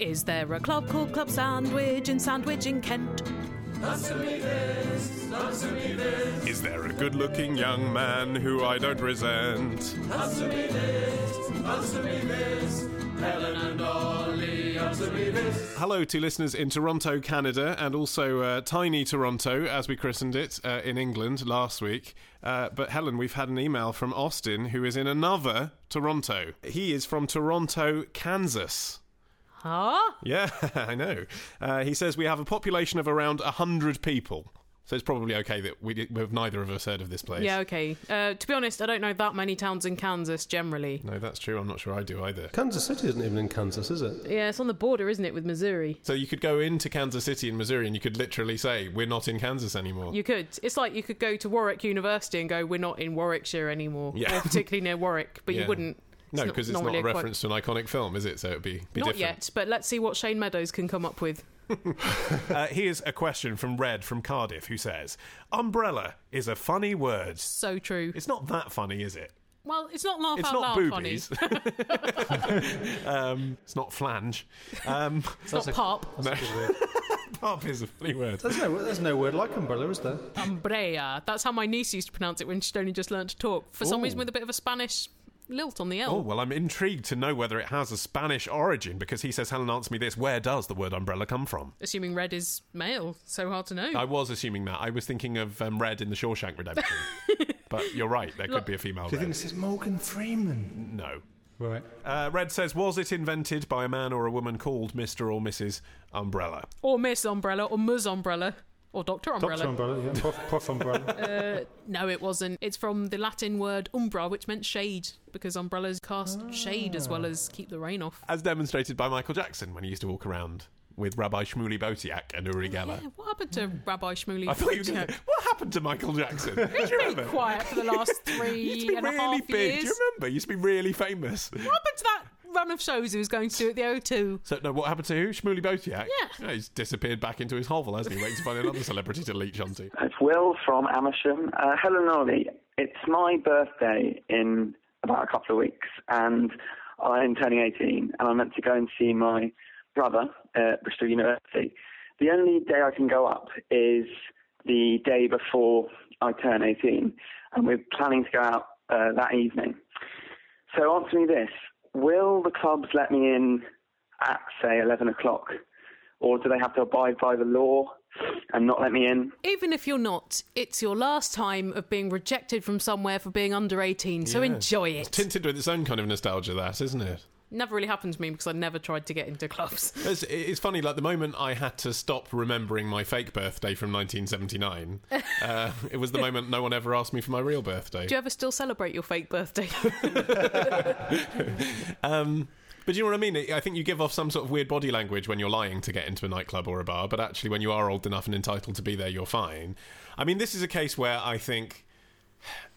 Is there a club called Club Sandwich in Sandwich in Kent? Answer me this, answer me this. Is there a good looking young man who I don't resent? Hello to listeners in Toronto, Canada, and also uh, Tiny Toronto, as we christened it uh, in England last week. Uh, but Helen, we've had an email from Austin, who is in another Toronto. He is from Toronto, Kansas. Huh? Yeah, I know. Uh, he says we have a population of around 100 people. So it's probably okay that we did, we've neither of us heard of this place. Yeah, okay. Uh, to be honest, I don't know that many towns in Kansas generally. No, that's true. I'm not sure I do either. Kansas City isn't even in Kansas, is it? Yeah, it's on the border, isn't it, with Missouri? So you could go into Kansas City in Missouri and you could literally say, we're not in Kansas anymore. You could. It's like you could go to Warwick University and go, we're not in Warwickshire anymore. Yeah. Or particularly near Warwick, but Yeah. you wouldn't. No, because it's not, really a quite- reference to an iconic film, is it? So it'd be, be Not different. yet, but let's see what Shane Meadows can come up with. Uh, here's a question from Red from Cardiff who says, Umbrella is a funny word. So true. It's not that funny, is it? Well, it's not laugh It's out not loud boobies. funny. um, it's not flange. Um, It's not pop. pop is a funny word. There's no, there's no word like umbrella, is there? Umbrea. That's how my niece used to pronounce it when she'd only just learned to talk. For some reason, with a bit of a Spanish lilt on the L. Oh, well, I'm intrigued to know whether it has a Spanish origin because he says, Helen, answer me this. Where does the word umbrella come from? Assuming red is male, so hard to know. I was assuming that. I was thinking of um, Red in the Shawshank Redemption. but you're right, there could be a female Do you think Red. this is Morgan Freeman? No. Right. Uh, Red says, was it invented by a man or a woman called Mr. or Mrs. Umbrella? Or Miss Umbrella, or Ms Umbrella, or Doctor Umbrella. Doctor umbrella, yeah. Prof, prof umbrella. Uh, no, it wasn't. It's from the Latin word umbra, which meant shade, because umbrellas cast ah. shade as well as keep the rain off. As demonstrated by Michael Jackson when he used to walk around with Rabbi Shmuley Boteach and Uri Geller. Oh, yeah, what happened to Rabbi Shmuley? I thought you were going to What happened to Michael Jackson? Do you remember? quiet for the last He used three to be a really half big. years. Do you remember? He used to be really famous. What happened to that run of shows he was going to do at the O2? So, no, what happened to who? Shmuley Boteach? Yeah. He's disappeared back into his hovel, hasn't he? Waiting to find another celebrity to leech onto. It's Will from Amersham. Uh, Helen Olly, it's my birthday in about a couple of weeks, and I'm turning 18, and I'm meant to go and see my brother at Bristol University. The only day I can go up is the day before I turn 18, and we're planning to go out uh, that evening. So answer me this. Will the clubs let me in at, say, 11 o'clock? Or do they have to abide by the law and not let me in? Even if you're not, it's your last time of being rejected from somewhere for being under 18, so Yeah. enjoy It's it. tinted with its own kind of nostalgia, that, isn't it? Never really happened to me because I never tried to get into clubs. It's, it's funny, like the moment I had to stop remembering my fake birthday from 1979, uh, it was the moment no one ever asked me for my real birthday. Do you ever still celebrate your fake birthday? Um, but do you know what I mean? I think you give off some sort of weird body language when you're lying to get into a nightclub or a bar, but actually, when you are old enough and entitled to be there, you're fine. I mean, this is a case where I think.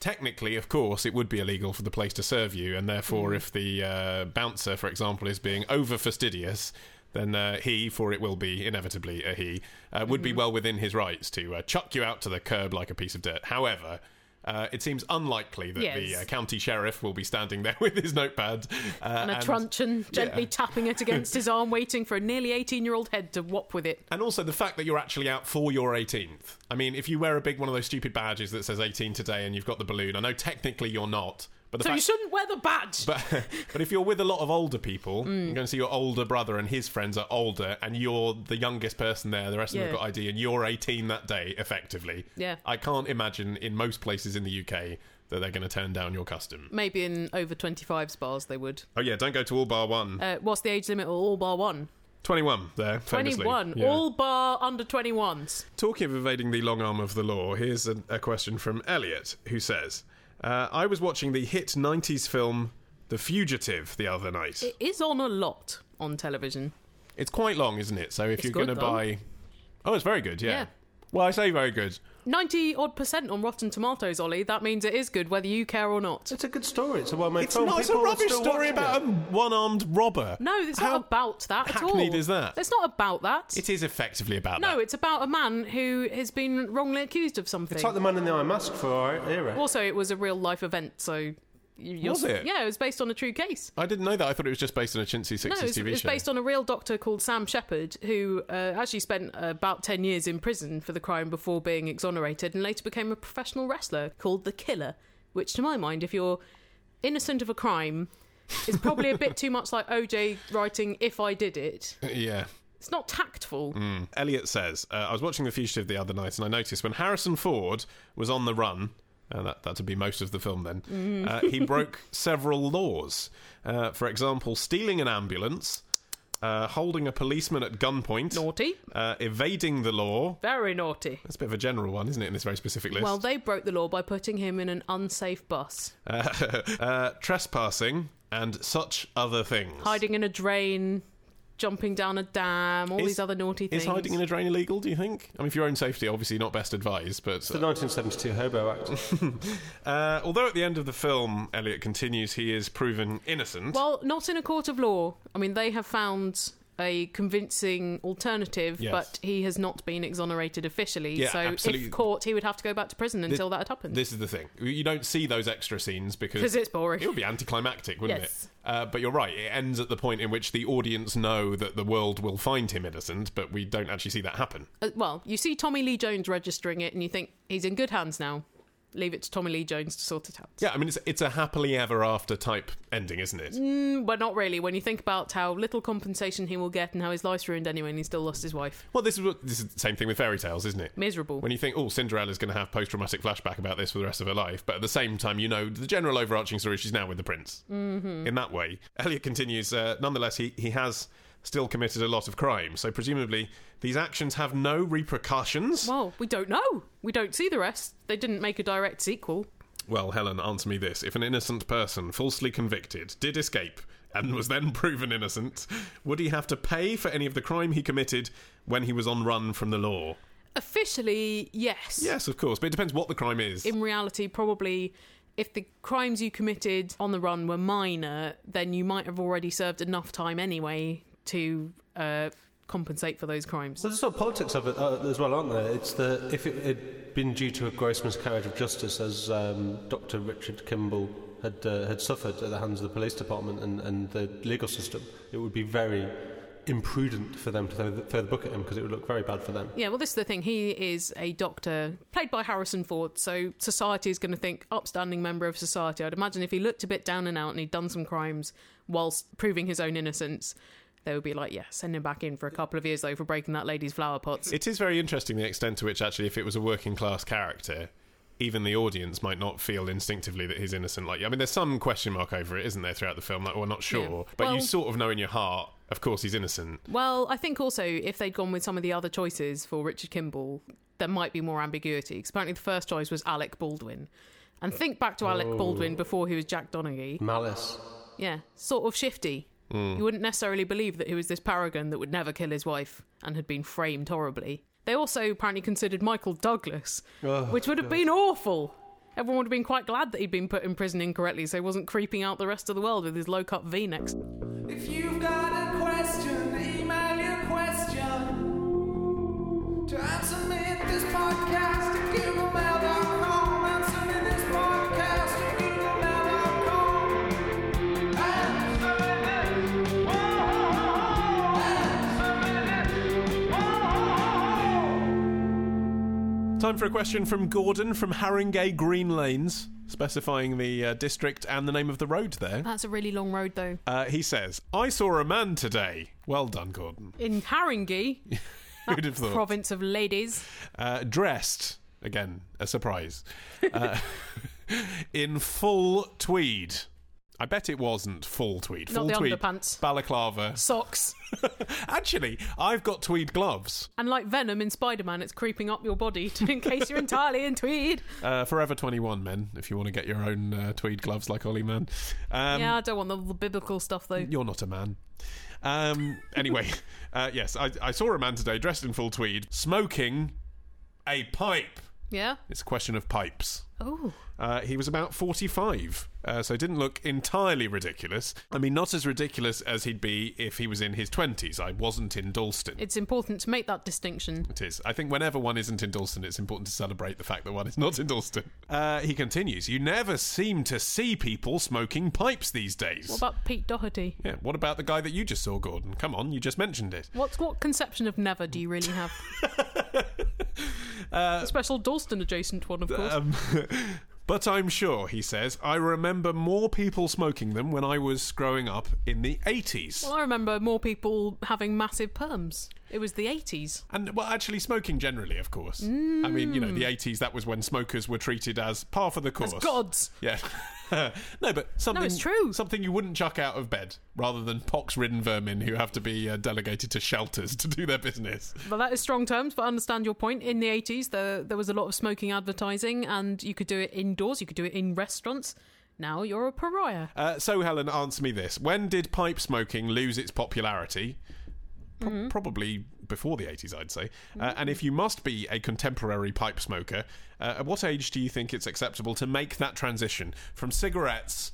Technically, of course, it would be illegal for the place to serve you, and therefore, if the uh, bouncer, for example, is being over fastidious, then uh, he, for it will be inevitably a he, uh, would be well within his rights to uh, chuck you out to the curb like a piece of dirt. However, uh, it seems unlikely that the uh, county sheriff will be standing there with his notepad uh, and a truncheon, gently yeah. tapping it against his arm, waiting for a nearly 18 year old head to whop with it. And also the fact that you're actually out for your 18th. I mean, if you wear a big one of those stupid badges that says 18 today and you've got the balloon, I know technically you're not. But the So you shouldn't wear the badge. but, but if you're with a lot of older people, Mm. you're going to see your older brother and his friends are older, and you're the youngest person there, the rest of them Yeah. have got ID, and you're 18 that day, effectively. Yeah. I can't imagine in most places in the UK that they're going to turn down your custom. Maybe in over 25 bars they would. Oh, yeah, don't go to all bar one. Uh, what's the age limit? All bar one. 21 there, famously. 21. Yeah. All bar under 21s. Talking of evading the long arm of the law, here's a, a question from Elliot, who says, uh, "I was watching the hit '90s film The Fugitive the other night. It is on a lot on television. it's quite long, isn't it? So if It's you're going to buy, oh, it's very good. Yeah. Yeah. Well, I say very good. 90 odd percent on Rotten Tomatoes, Olly. That means it is good whether you care or not. It's a good story. It's a well-made It's film. not. It's a People are rubbish still story watching about it. a one-armed robber. No, it's How- not about that at all. hackneyed is that? It's not about that. It is effectively about no, that. it's about a man who has been wrongly accused of something. It's like the Man in the Iron Mask for our era. Also, it was a real life event, so You're- Was it? Yeah, it was based on a true case. I didn't know that. I thought it was just based on a chintzy 60s No, it's, TV it's show. based on a real doctor called Sam Sheppard, who uh, actually spent uh, about 10 years in prison for the crime before being exonerated and later became a professional wrestler called The Killer, which, to my mind, if you're innocent of a crime, is probably a bit too much like OJ writing If I Did It. yeah. It's not tactful. Mm. Elliot says, uh, I was watching The Fugitive the other night and I noticed when Harrison Ford was on the run, uh, that, that would be most of the film then, Mm. uh, he broke several laws. Uh, for example, stealing an ambulance, uh, holding a policeman at gunpoint, Naughty. uh, evading the law. Very naughty. That's a bit of a general one, isn't it, in this very specific list? Well, they broke the law by putting him in an unsafe bus, uh, uh, trespassing, and such other things. hiding in a drain, jumping down a dam, all Is- these other naughty things. Is hiding in a drain illegal, do you think? I mean, for your own safety, obviously not best advised, but. The 1972 Hobo Act. Uh, although at the end of the film, Elliot continues, he is proven innocent. Well, not in a court of law. I mean, they have found a convincing alternative, Yes. but he has not been exonerated officially. Yeah, so, absolutely. if caught, he would have to go back to prison until that had happened. this is the thing. You don't see those extra scenes because Because it's boring. it would be anticlimactic, wouldn't Yes. it? Uh, but you're right. It ends at the point in which the audience know that the world will find him innocent, but we don't actually see that happen. Uh, well, you see Tommy Lee Jones registering it, and you think he's in good hands now. Leave it to Tommy Lee Jones to sort it out. Yeah, I mean, it's, it's a happily ever after type ending, isn't it? Mm, but not really. When you think about how little compensation he will get and how his life's ruined anyway, and he still lost his wife. Well, this is what, this is the same thing with fairy tales, isn't it? Miserable. When you think, oh, Cinderella's going to have post traumatic flashback about this for the rest of her life, but at the same time, you know, the general overarching story, she's now with the prince. Mm-hmm. In that way. Elliot continues, uh, nonetheless, he, he has still committed a lot of crime, so presumably these actions have no repercussions. well, we don't know. We don't see the rest. They didn't make a direct sequel. Well, Helen, answer me this. If an innocent person, falsely convicted, did escape and was then proven innocent, would he have to pay for any of the crime he committed when he was on run from the law? Officially, yes. Yes, of course, but it depends what the crime is. In reality, probably if the crimes you committed on the run were minor, then you might have already served enough time anyway to uh, compensate for those crimes. Well, there's sort of politics of it uh, as well, aren't there? It's the if it had been due to a gross miscarriage of justice, as um, Dr. Richard Kimball had uh, had suffered at the hands of the police department and, and the legal system, it would be very imprudent for them to throw the, throw the book at him because it would look very bad for them. Yeah, well, this is the thing. He is a doctor played by Harrison Ford, so society is going to think upstanding member of society. I'd imagine if he looked a bit down and out and he'd done some crimes whilst proving his own innocence, they would be like, yeah, send him back in for a couple of years though for breaking that lady's flower pots. It is very interesting the extent to which, actually, if it was a working class character, even the audience might not feel instinctively that he's innocent. Like, I mean, there's some question mark over it, isn't there, throughout the film? Like, we're not sure, Yeah. but you sort of know in your heart, of course, he's innocent. Well, I think also if they'd gone with some of the other choices for Richard Kimball, there might be more ambiguity. 'Cause apparently, the first choice was Alec Baldwin. And think back to Alec oh. Baldwin before he was Jack Donaghy. Malice. Yeah, sort of shifty. Mm. You wouldn't necessarily believe that he was this paragon that would never kill his wife and had been framed horribly. They also apparently considered Michael Douglas, Oh, which would have been awful. Everyone would have been quite glad that he'd been put in prison incorrectly so he wasn't creeping out the rest of the world with his low cut v necks. If you've got a question, Time for a question from Gordon from Haringey Green Lanes, specifying the uh, district and the name of the road there. That's a really long road though. Uh, he says, I saw a man today. Well done, Gordon. In Haringey, Who'd have thought? province of ladies. uh, dressed again a surprise uh, in full tweed i bet it wasn't full tweed Not full the tweed underpants. balaclava Socks. actually i've got tweed gloves And like Venom in Spider Man, it's creeping up your body to, in case you're entirely in tweed. uh, forever 21 men if you want to get your own uh, tweed gloves like olly man um, yeah, I don't want the, the biblical stuff though. you're not a man um, anyway uh, yes I, I saw a man today dressed in full tweed smoking a pipe Yeah? it's a question of pipes Oh, Uh, he was about 45, uh, so didn't look entirely ridiculous. I mean, not as ridiculous as he'd be if he was in his 20s. I wasn't in Dalston. it's important to make that distinction. It is. I think whenever one isn't in Dalston, it's important to celebrate the fact that one is not in Dalston. Uh, he continues, You never seem to see people smoking pipes these days. What about Pete Doherty? yeah, what about the guy that you just saw, Gordon? Come on, you just mentioned it. What's what conception of never do you really have? A special Dalston adjacent one, of course. Um, but I'm sure, he says, I remember more people smoking them when I was growing up in the 80s. well, I remember more people having massive perms. It was the 80s. And, well, actually, smoking generally, of course. I mean, you know, the 80s, that was when smokers were treated as par for the course. As gods. Yeah. no, but something. it's true. Something you wouldn't chuck out of bed rather than pox ridden vermin who have to be uh, delegated to shelters to do their business. Well, that is strong terms, but I understand your point. In the 80s, there, there was a lot of smoking advertising, and you could do it indoors, you could do it in restaurants. Now you're a pariah. Uh, so, Helen, answer me this. When did pipe smoking lose its popularity? Pro- Mm-hmm. Probably before the 80s, I'd say. Uh, and if you must be a contemporary pipe smoker, uh, at what age do you think it's acceptable to make that transition from cigarettes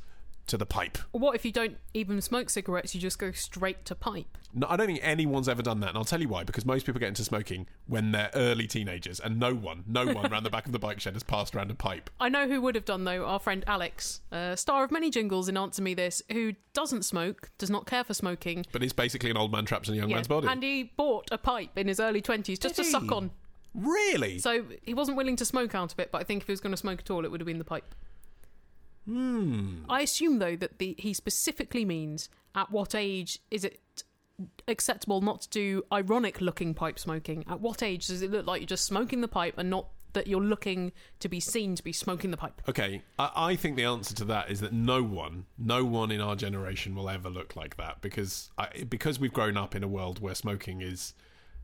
to the pipe? What if you don't even smoke cigarettes, you just go straight to pipe? No, I don't think anyone's ever done that, and I'll tell you why. Because most people get into smoking when they're early teenagers, and no one, no one around the back of the bike shed has passed around a pipe. I know who would have done though. Our friend Alex, uh, star of many jingles in Answer Me This, who doesn't smoke, does not care for smoking. But he's basically an old man trapped in a young Yeah, man's body. And he bought a pipe in his early twenties just Did to suck on. really? So he wasn't willing to smoke out of it, but I think if he was going to smoke at all, it would have been the pipe. Hmm. I assume though that the he specifically means at what age is it acceptable not to do ironic looking pipe smoking? At what age does it look like you're just smoking the pipe and not that you're looking to be seen to be smoking the pipe? Okay, I, I think the answer to that is that no one, no one in our generation will ever look like that because I, because we've grown up in a world where smoking is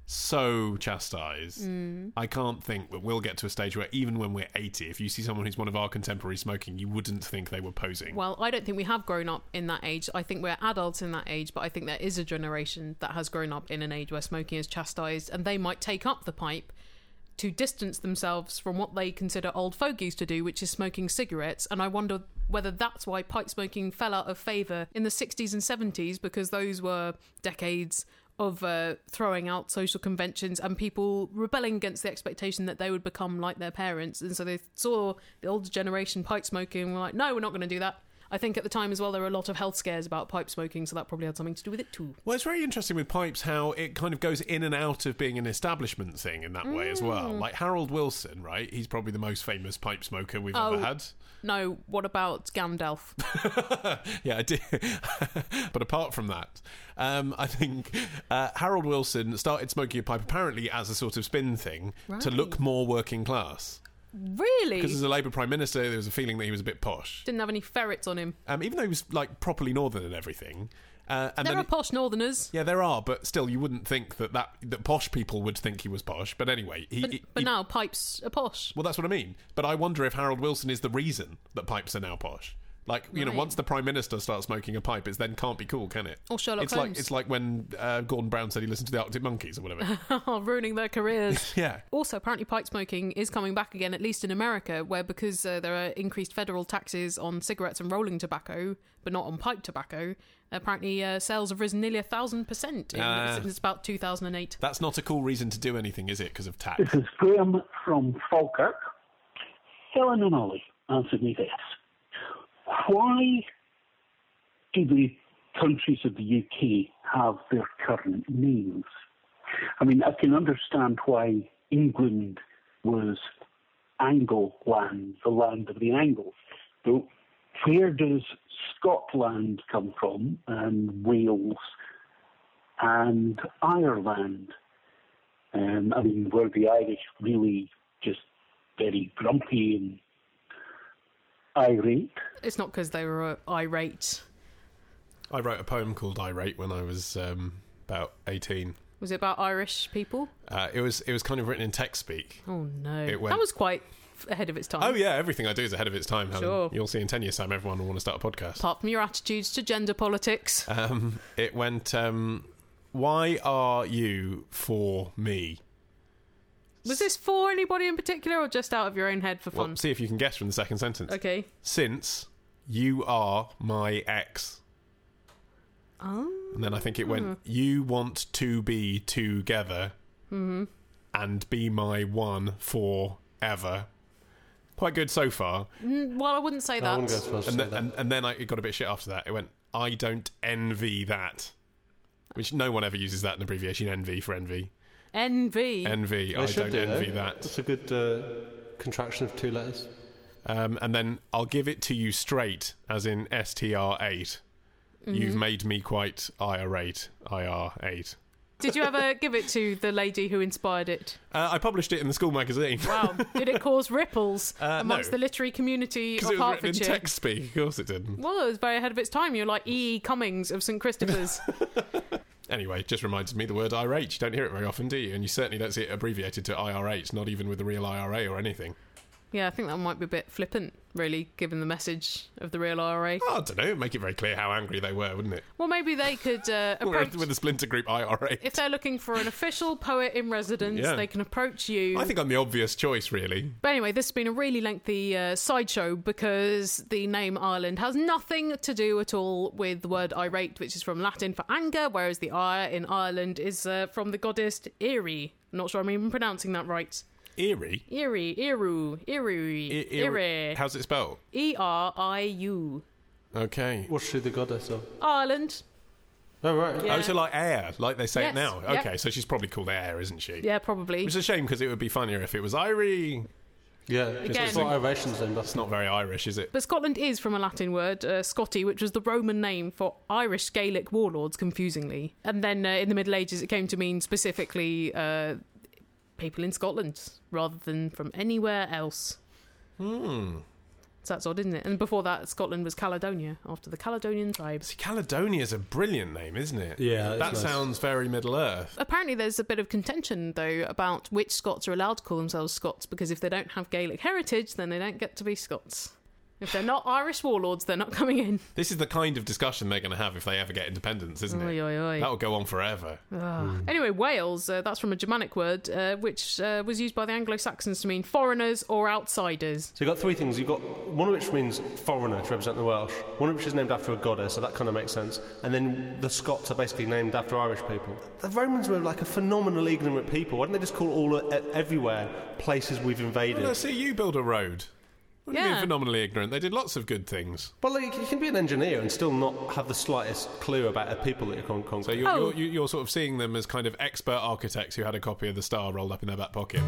so chastised. Mm. I can't think that we'll get to a stage where even when we're 80, if you see someone who's one of our contemporaries smoking, you wouldn't think they were posing. Well, I don't think we have grown up in that age. I think we're adults in that age, but I think there is a generation that has grown up in an age where smoking is chastised, and they might take up the pipe to distance themselves from what they consider old fogies to do, which is smoking cigarettes. And I wonder whether that's why pipe smoking fell out of favour in the 60s and 70s, because those were decades of uh, throwing out social conventions and people rebelling against the expectation that they would become like their parents. And so they saw the older generation pipe smoking and were like, no, we're not going to do that. I think at the time as well, there were a lot of health scares about pipe smoking, so that probably had something to do with it too. Well, it's very interesting with pipes how it kind of goes in and out of being an establishment thing in that way as well. Mm. Like Harold Wilson, right? He's probably the most famous pipe smoker we've Oh. ever had. No, what about Gandalf? yeah, I did. but apart from that, um, I think uh, Harold Wilson started smoking a pipe apparently as a sort of spin thing to look more working class. really? Because as a Labour Prime Minister, there was a feeling that he was a bit posh. Didn't have any ferrets on him. Um, even though he was like properly northern and everything. Uh, and There then are posh northerners. Yeah, there are, but still, you wouldn't think that, that that posh people would think he was posh. But anyway, he, But, he- but he- now pipes are posh. well, that's what I mean. But I wonder if Harold Wilson is the reason that pipes are now posh. Like you know, once the prime minister starts smoking a pipe, it then can't be cool, can it? Or Sherlock it's Holmes. like it's like when uh, Gordon Brown said he listened to the Arctic Monkeys or whatever. Ruining their careers. yeah, Also, apparently, pipe smoking is coming back again, at least in America, where because uh, there are increased federal taxes on cigarettes and rolling tobacco, but not on pipe tobacco, apparently uh, sales have risen nearly a thousand percent Ah. since about 2008. that's not a cool reason to do anything, is it? Because of tax. This is Graham from Falkirk. Helen and Olly, answer me this. Why do the countries of the UK have their current names? I mean, I can understand why England was Angleland, the land of the Angles. But where does Scotland come from, and Wales, and Ireland? Um, I mean, were the Irish really just very grumpy and irate? It's not because they were uh, irate. I wrote a poem called "Irate" when I was um, about eighteen. Was it about Irish people? Uh, it was it was kind of written in text speak. Oh no, It went- that was quite ahead of its time. Oh yeah, everything I do is ahead of its time. Helen. Sure. You'll see in ten years' time, everyone will want to start a podcast. Apart from your attitudes to gender politics, Um, it went, um, Why are you for me? Was this for anybody in particular or just out of your own head for Well, fun? see if you can guess from the second sentence. okay. Since you are my ex. Oh. And then I think it went, you want to be together Mm-hmm. and be my one forever. Quite good so far. Mm, well, I wouldn't say I that. wouldn't go as far as And say then, that. and, and then I, it got a bit shit after that. It went, I don't envy that. Which no one ever uses that in abbreviation, envy for envy. NV. Envy, They I should don't do, envy though. that. That's a good uh, contraction of two letters. Um, and then I'll give it to you straight, as in STR8. Mm-hmm. You've made me quite irate, IR8. Did you ever give it to the lady who inspired it? Uh, I published it in the school magazine. Wow. Did it cause ripples Uh, amongst no. the literary community Because of it was written in text speak. Of course it didn't. Well, it was very ahead of its time. You're like E. E. Cummings of St Christopher's. Anyway, just reminded me the word irate. You don't hear it very often, do you? And you certainly don't see it abbreviated to IR8, not even with the real IRA or anything. Yeah, I think that might be a bit flippant, really, given the message of the real IRA. Oh, I don't know. Make it very clear how angry they were, wouldn't it? Well, maybe they could uh, approach. with the splinter group IRA. If they're looking for an official poet in residence, Yeah. they can approach you. I think I'm the obvious choice, really. But anyway, this has been a really lengthy uh, sideshow because the name Ireland has nothing to do at all with the word irate, which is from Latin for anger, whereas the I in Ireland is uh, from the goddess Erie. I'm not sure I'm even pronouncing that right. Eerie. Erie, Eru, Erie, I- Erie. How's it spelled? E R I U. Okay. What's she the goddess of? Ireland. Oh, right. Yeah. Oh, so like air, like they say Yes, it now. yep. Okay, so she's probably called air, isn't she? Yeah, probably. Which is a shame because it would be funnier if it was Irie. Yeah, because Again- that's what Iration's named It's not very Irish, is it? But Scotland is from a Latin word, uh, Scoti, which was the Roman name for Irish Gaelic warlords, confusingly. And then uh, in the Middle Ages, it came to mean specifically uh, people in Scotland rather than from anywhere else. Hmm. So that's odd, isn't it? And before that, Scotland was Caledonia, after the Caledonian tribes. See, Caledonia's a brilliant name, isn't it? Yeah, That nice. sounds very Middle Earth. Apparently, there's a bit of contention, though, about which Scots are allowed to call themselves Scots, because if they don't have Gaelic heritage, then they don't get to be Scots. If they're not Irish warlords, they're not coming in. This is the kind of discussion they're going to have if they ever get independence, isn't Oi, it? oi, oi. That'll go on forever. Ah. Anyway, Wales, uh, that's from a Germanic word, uh, which uh, was used by the Anglo Saxons to mean foreigners or outsiders. So you've got three things. You've got one of which means foreigner to represent the Welsh, one of which is named after a goddess, so that kind of makes sense. And then the Scots are basically named after Irish people. The Romans were like a phenomenally ignorant people. Why didn't they just call all everywhere places we've invaded? Well, let's see you build a road. What do you Yeah. mean phenomenally ignorant? They did lots of good things. Well, like, you can be an engineer and still not have the slightest clue about the people that you're con- So you're, Oh. you're, you- you're sort of seeing them as kind of expert architects who had a copy of the star rolled up in their back pocket.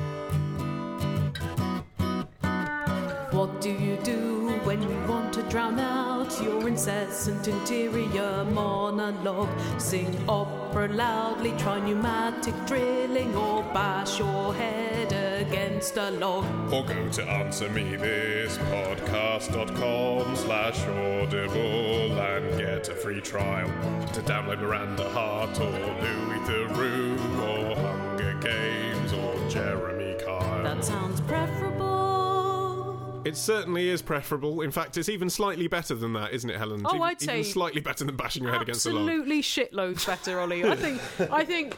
What do you do when you want to drown out your incessant interior monologue? Sing opera loudly, try pneumatic drilling, or bash your head against a log. Or go to answermethispodcast.com slash audible and get a free trial to download Miranda Hart or Louis Theroux or Hunger Games or Jeremy Kyle. That sounds preferable. It certainly is preferable. In fact, it's even slightly better than that, isn't it, Helen? Oh, even, I'd even slightly better than bashing your head against the log. Absolutely shitloads better, Olly. I think I think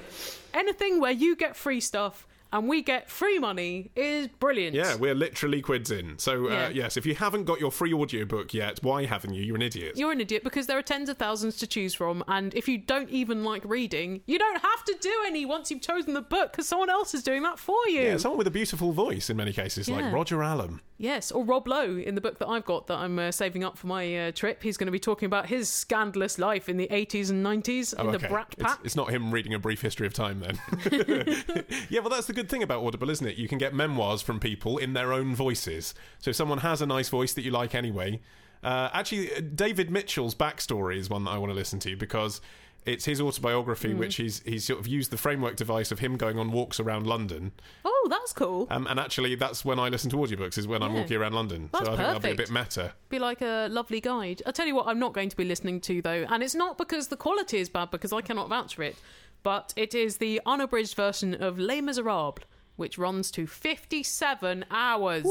anything where you get free stuff and we get free money is brilliant. Yeah, we're literally quids in. So, uh, Yeah. yes, if you haven't got your free audiobook yet, why haven't you? You're an idiot. You're an idiot because there are tens of thousands to choose from, and if you don't even like reading, you don't have to do any once you've chosen the book because someone else is doing that for you. yeah, someone with a beautiful voice in many cases, Yeah. like Roger Allen. Yes, or Rob Lowe in the book that I've got that I'm uh, saving up for my uh, trip. He's going to be talking about his scandalous life in the 80s and 90s in Oh, the. Brat Pack. it's not him reading a brief history of time then. yeah, well, that's the good thing about Audible, isn't it? You can get memoirs from people in their own voices. So if someone has a nice voice that you like anyway. Uh, actually, uh, David Mitchell's backstory is one that I want to listen to because it's his autobiography, Hmm. which he's he's sort of used the framework device of him going on walks around London. Oh, that's cool. Um, and actually, that's when I listen to audiobooks, is when I'm walking around London. That's so I think that'll be a bit perfect. meta. be like a lovely guide. I'll tell you what, I'm not going to be listening to though, and it's not because the quality is bad, because I cannot vouch for it, but it is the unabridged version of Les Miserables, which runs to 57 hours.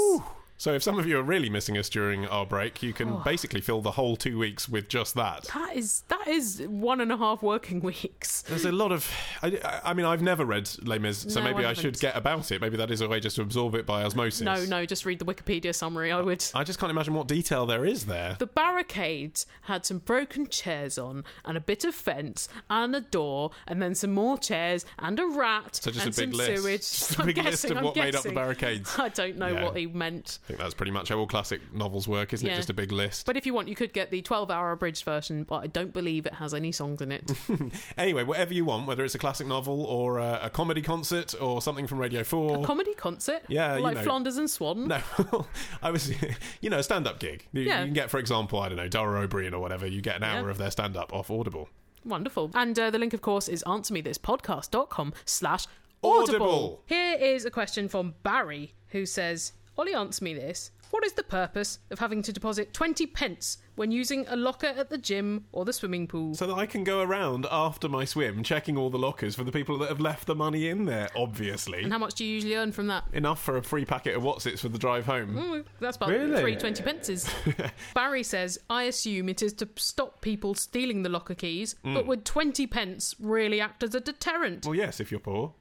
So if some of you are really missing us during our break, you Oh. can basically fill the whole two weeks with just that. That is that is one and a half working weeks. There's a lot of. I, I mean, I've never read Les Mis, so No, maybe I I, should get about it. Maybe that is a way just to absorb it by osmosis. No, no, just read the Wikipedia summary. I would. I just can't imagine what detail there is there. The barricades had some broken chairs on, and a bit of fence, and a door, and then some more chairs, and a rat, So just and a big some list. sewage. Just a big list of I'm what made up the barricades. I don't know Yeah. what he meant. I think that's pretty much how all classic novels work, isn't Yeah. it? Just a big list. But if you want, you could get the 12-hour abridged version, but I don't believe it has any songs in it. Anyway, whatever you want, whether it's a classic novel or a, a comedy concert or something from Radio 4. A comedy concert, Yeah, like know. Flanders and Swan. no, I was, you know, a stand-up gig. You, Yeah. you can get, for example, I don't know, Dara Ó Briain or whatever. You get an hour Yeah. of their stand-up off Audible. Wonderful. And uh, the link, of course, is answermethispodcast.com slash audible. Here is a question from Barry, who says, Olly, answer me this. What is the purpose of having to deposit 20 pence when using a locker at the gym or the swimming pool? So that I can go around after my swim checking all the lockers for the people that have left the money in there, obviously. and how much do you usually earn from that? Enough for a free packet of Wotsits for the drive home. Mm, That's about Really? three twenty pences. Barry says, I assume it is to stop people stealing the locker keys, but would 20 pence really act as a deterrent? Well, yes, if you're poor.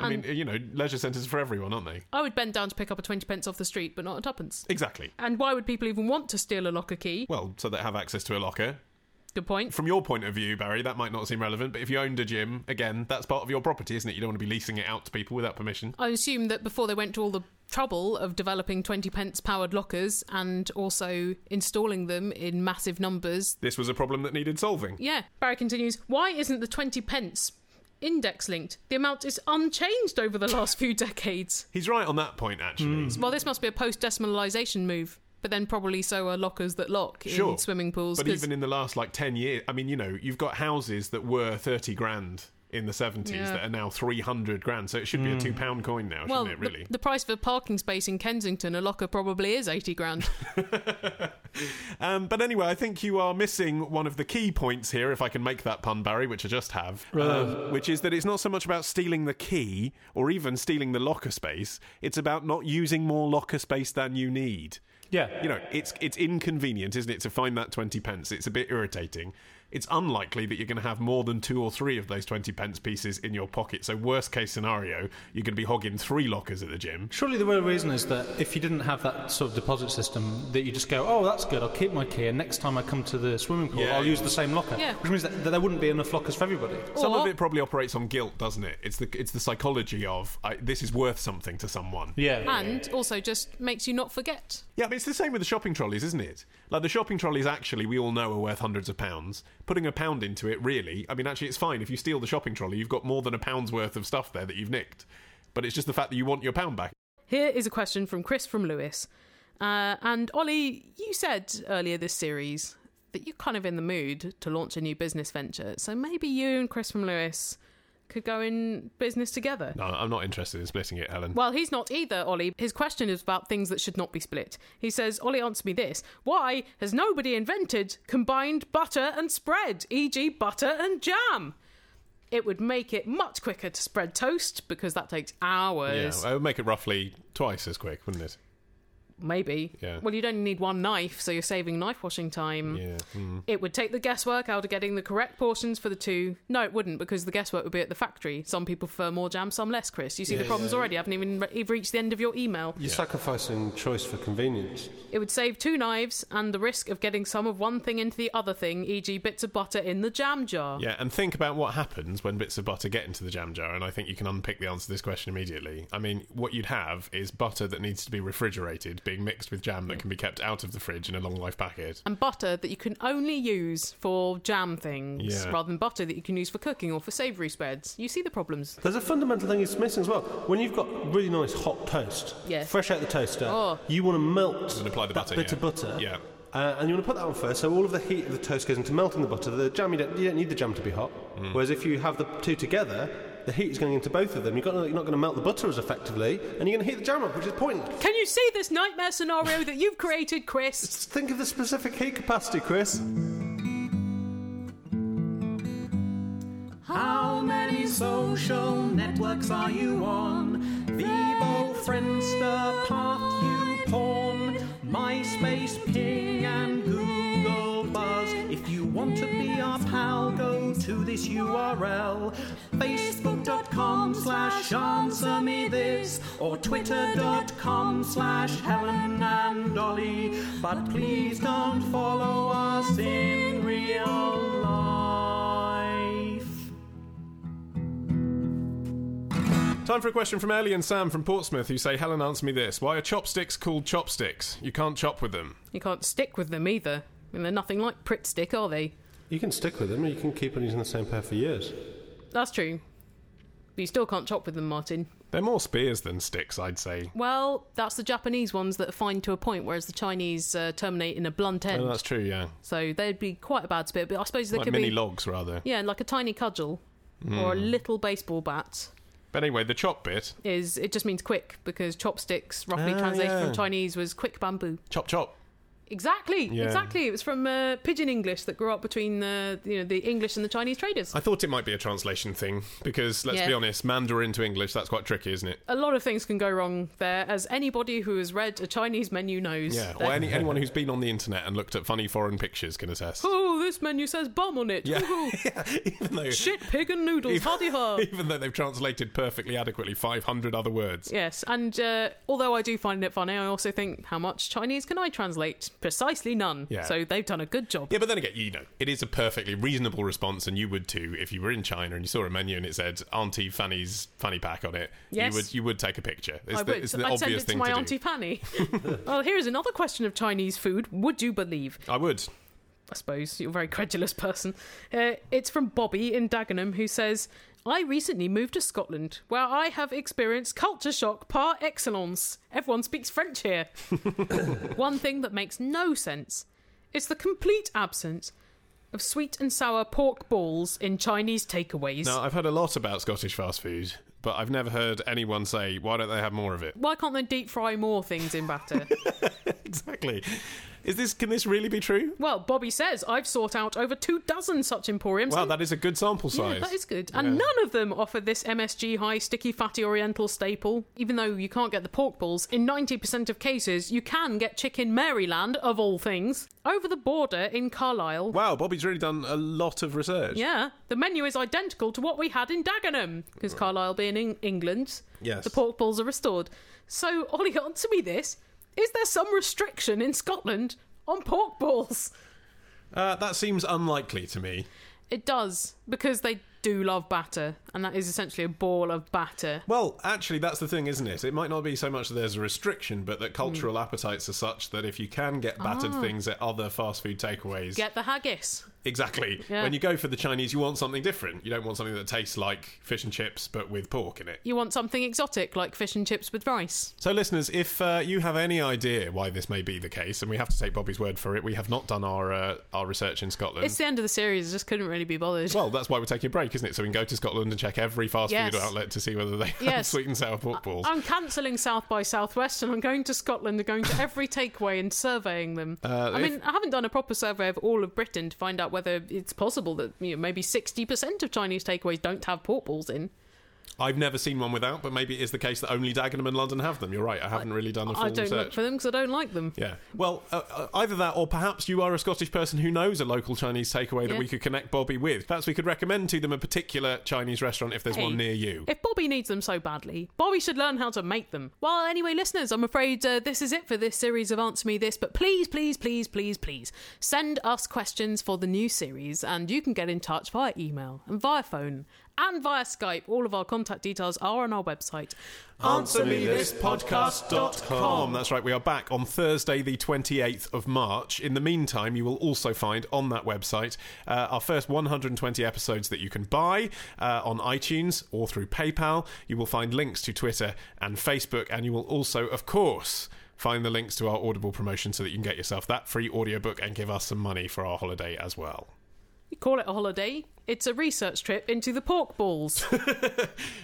I mean, you know, leisure centres for everyone, aren't they? I would bend down to pick up a 20 pence off the street, but not a tuppence. Exactly. And why would people even want to steal a locker key? Well, so they have access to a locker. Good point. From your point of view, Barry, that might not seem relevant, but if you owned a gym, again, that's part of your property, isn't it? You don't want to be leasing it out to people without permission. I assume that before they went to all the trouble of developing 20 pence powered lockers and also installing them in massive numbers. This was a problem that needed solving. Yeah. Barry continues, why isn't the 20 pence index linked? The amount is unchanged over the last few decades. He's right on that point, actually. Hmm. Well, this must be a post decimalisation move. But then probably so are lockers that lock Sure. in swimming pools. But even in the last like 10 years, I mean, you know, you've got houses that were 30 grand in the 70s Yeah. that are now 300 grand. So it should be a two pound coin now, well, shouldn't it, really? the, the price for a parking space in Kensington, a locker probably is 80 grand. Um, but anyway, I think you are missing one of the key points here, if I can make that pun, Barry, which I just have, um, which is that it's not so much about stealing the key or even stealing the locker space. It's about not using more locker space than you need. Yeah. You know, it's it's inconvenient, isn't it, to find that twenty pence? It's a bit irritating. It's unlikely that you're going to have more than two or three of those twenty pence pieces in your pocket. So, worst case scenario, you're going to be hogging three lockers at the gym. Surely the real reason is that if you didn't have that sort of deposit system, that you just go, oh, that's good, I'll keep my key, and next time I come to the swimming pool, Yeah. I'll use the same locker. Yeah. Which means that, that there wouldn't be enough lockers for everybody. Some Or- of it probably operates on guilt, doesn't it? It's the it's the psychology of I, this is worth something to someone. Yeah. and also just makes you not forget. Yeah, but it's the same with the shopping trolleys, isn't it? Like the shopping trolleys, actually, we all know are worth hundreds of pounds. Putting a pound into it, really, I mean, actually, it's fine if you steal the shopping trolley. You've got more than a pound's worth of stuff there that you've nicked. But it's just the fact that you want your pound back. Here is a question from Chris from Lewes. Uh, and Olly, you said earlier this series that you're kind of in the mood to launch a new business venture. So maybe you and Chris from Lewes could go in business together. No, I'm not interested in splitting it, Helen. Well, he's not either, Olly. His question is about things that should not be split. He says, Olly, answer me this. Why has nobody invented combined butter and spread, e.g., butter and jam? It would make it much quicker to spread toast because that takes hours. yeah, it would make it roughly twice as quick, wouldn't it? Maybe. Yeah. Well, you'd only need one knife, so you're saving knife washing time. Yeah. mm. It would take the guesswork out of getting the correct portions for the two. No, it wouldn't, because the guesswork would be at the factory. Some people prefer more jam, some less, Chris. You see the problems already. I haven't even re- even reached the end of your email. You're sacrificing choice for convenience. It would save two knives and the risk of getting some of one thing into the other thing, e.g., bits of butter in the jam jar. Yeah, and think about what happens when bits of butter get into the jam jar, and I think you can unpick the answer to this question immediately. I mean, what you'd have is butter that needs to be refrigerated being mixed with jam that can be kept out of the fridge in a long life packet. And butter that you can only use for jam things, Yeah. rather than butter that you can use for cooking or for savoury spreads. You see the problems. There's a fundamental thing it's missing as well. When you've got really nice hot toast, Yeah. fresh out the toaster, Oh. you want to melt And apply the that butter, bit yeah. of butter. Yeah. Uh, and you want to put that on first, so all of the heat of the toast goes into melting the butter. The jam, you don't, you don't need the jam to be hot. Mm. Whereas if you have the two together, the heat is going into both of them. You've got, you're not going to melt the butter as effectively, and you're going to heat the jam up, which is pointless. Can you see this nightmare scenario that you've created, Chris? Just think of the specific heat capacity, Chris. How many social networks are you on? Bebo, Friendster, Path, you porn MySpace, Ping, and Google Buzz. If you want to be our pal, go to this URL facebook.com slash answer me this or twitter.com slash Helen and Dolly. But please don't follow us in real life. Time for a question from Ellie and Sam from Portsmouth who say, Helen, answer me this. Why are chopsticks called chopsticks? You can't chop with them. You can't stick with them either. I mean, they're nothing like Pritt Stick, are they? You can stick with them, you can keep on using the same pair for years. That's true. But you still can't chop with them, Martin. They're more spears than sticks, I'd say. Well, that's the Japanese ones that are fine to a point, whereas the Chinese uh, terminate in a blunt end. Oh, that's true, yeah. So they'd be quite a bad spear, but I suppose they Like could mini be. logs, rather. Yeah, like a tiny cudgel or a little baseball bat. But anyway, the chop bit, Is it just means quick because chopsticks, roughly Ah, translated yeah. from Chinese, was quick bamboo. chop chop. Exactly, Yeah. exactly. It was from uh, Pidgin English that grew up between the you know the English and the Chinese traders. I thought it might be a translation thing because, let's Yeah. be honest, Mandarin to English, that's quite tricky, isn't it? A lot of things can go wrong there, as anybody who has read a Chinese menu knows. Yeah, or any, anyone who's been on the internet and looked at funny foreign pictures can attest. Oh, this menu says bum on it. Yeah. Even though Shit, pig and noodles. Hardy har. even though they've translated perfectly adequately 500 other words. Yes, and uh, although I do find it funny, I also think how much Chinese can I translate? Precisely none. Yeah. So they've done a good job. Yeah, but then again, you know, it is a perfectly reasonable response, and you would too if you were in China and you saw a menu and it said Auntie Fanny's fanny pack on it. Yes. you would you would take a picture. It's I the, would. it's the I'd send it to my to auntie. Fanny. well, here's another question of Chinese food. Would you believe? I would. I suppose you're a very credulous person. Uh, it's from Bobby in Dagenham who says, I recently moved to Scotland where I have experienced culture shock par excellence. Everyone speaks French here. One thing that makes no sense is the complete absence of sweet and sour pork balls in Chinese takeaways. Now, I've heard a lot about Scottish fast food, but I've never heard anyone say, "Why don't they have more of it?" Why can't they deep fry more things in batter? exactly. Is this can this really be true? well, Bobby says, I've sought out over two dozen such emporiums. Wow, that is a good sample size. Yeah, that is good. And Yeah. none of them offer this MSG high sticky fatty oriental staple. Even though you can't get the pork balls, in 90% of cases you can get chicken Maryland, of all things, over the border in Carlisle. Wow, Bobby's really done a lot of research. Yeah, the menu is identical to what we had in Dagenham, because Carlisle being in England, Yes. the pork balls are restored. So, Olly, answer me this. Is there some restriction in Scotland on pork balls? Uh, that seems unlikely to me. It does, because they do love batter, and that is essentially a ball of batter. Well, actually, that's the thing, isn't it? It might not be so much that there's a restriction, but Hmm. that cultural appetites are such that if you can get battered Ah. things at other fast food takeaways, Get the haggis. exactly. Yeah. When you go for the Chinese, you want something different. You don't want something that tastes like fish and chips but with pork in it. You want something exotic like fish and chips with rice. So, listeners, if uh, you have any idea why this may be the case, and we have to take Bobby's word for it, we have not done our uh, our research in Scotland. It's the end of the series, I just couldn't really be bothered. well, that's why we're taking a break, isn't it? So we can go to Scotland and check every fast Yes. food outlet to see whether they have Yes. sweet and sour pork balls. I'm cancelling South by Southwest and I'm going to Scotland and going to every takeaway and surveying them. Uh, I if- mean, I haven't done a proper survey of all of Britain to find out whether it's possible that you know, maybe 60% of Chinese takeaways don't have pork balls in. I've never seen one without, but maybe it is the case that only Dagenham and London have them. You're right. I haven't really done a full I don't look for them because I don't like them. Yeah. Well, uh, uh, either that, or perhaps you are a Scottish person who knows a local Chinese takeaway that Yeah. we could connect Bobby with. Perhaps we could recommend to them a particular Chinese restaurant if there's Hey, one near you. If Bobby needs them so badly, Bobby should learn how to make them. Well, anyway, listeners, I'm afraid uh, this is it for this series of Answer Me This, but please, please, please, please, please send us questions for the new series, and you can get in touch via email and via phone and via Skype. All of our contact details are on our website. AnswerMeThisPodcast.com. That's right, we are back on Thursday, the 28th of March. In the meantime, you will also find on that website uh, our first 120 episodes that you can buy uh, on iTunes or through PayPal. You will find links to Twitter and Facebook, and you will also, of course, find the links to our Audible promotion so that you can get yourself that free audiobook and give us some money for our holiday as well. You call it a holiday. It's a research trip into the pork balls.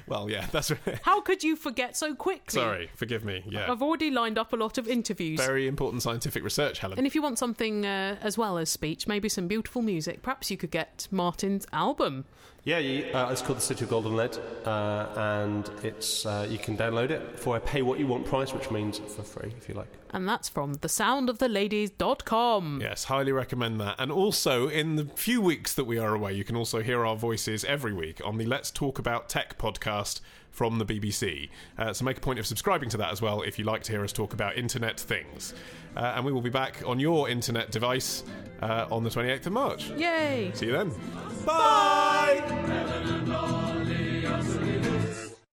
Well, yeah, that's right. How could you forget so quickly? Sorry, forgive me. Yeah. I've already lined up a lot of interviews. Very important scientific research, Helen. And if you want something uh, as well as speech, maybe some beautiful music, perhaps you could get Martin's album. Yeah, you, uh, it's called the City of Golden Lead, uh, and it's uh, you can download it for a pay what you want price, which means for free if you like. And that's from thesoundoftheladies.com. Yes, highly recommend that. And also, in the few weeks that we are away, you can also hear our voices every week on the Let's Talk About Tech podcast from the BBC. Uh, so make a point of subscribing to that as well if you like to hear us talk about internet things. Uh, and we will be back on your internet device uh, on the 28th of March. Yay! See you then. Bye! Lord.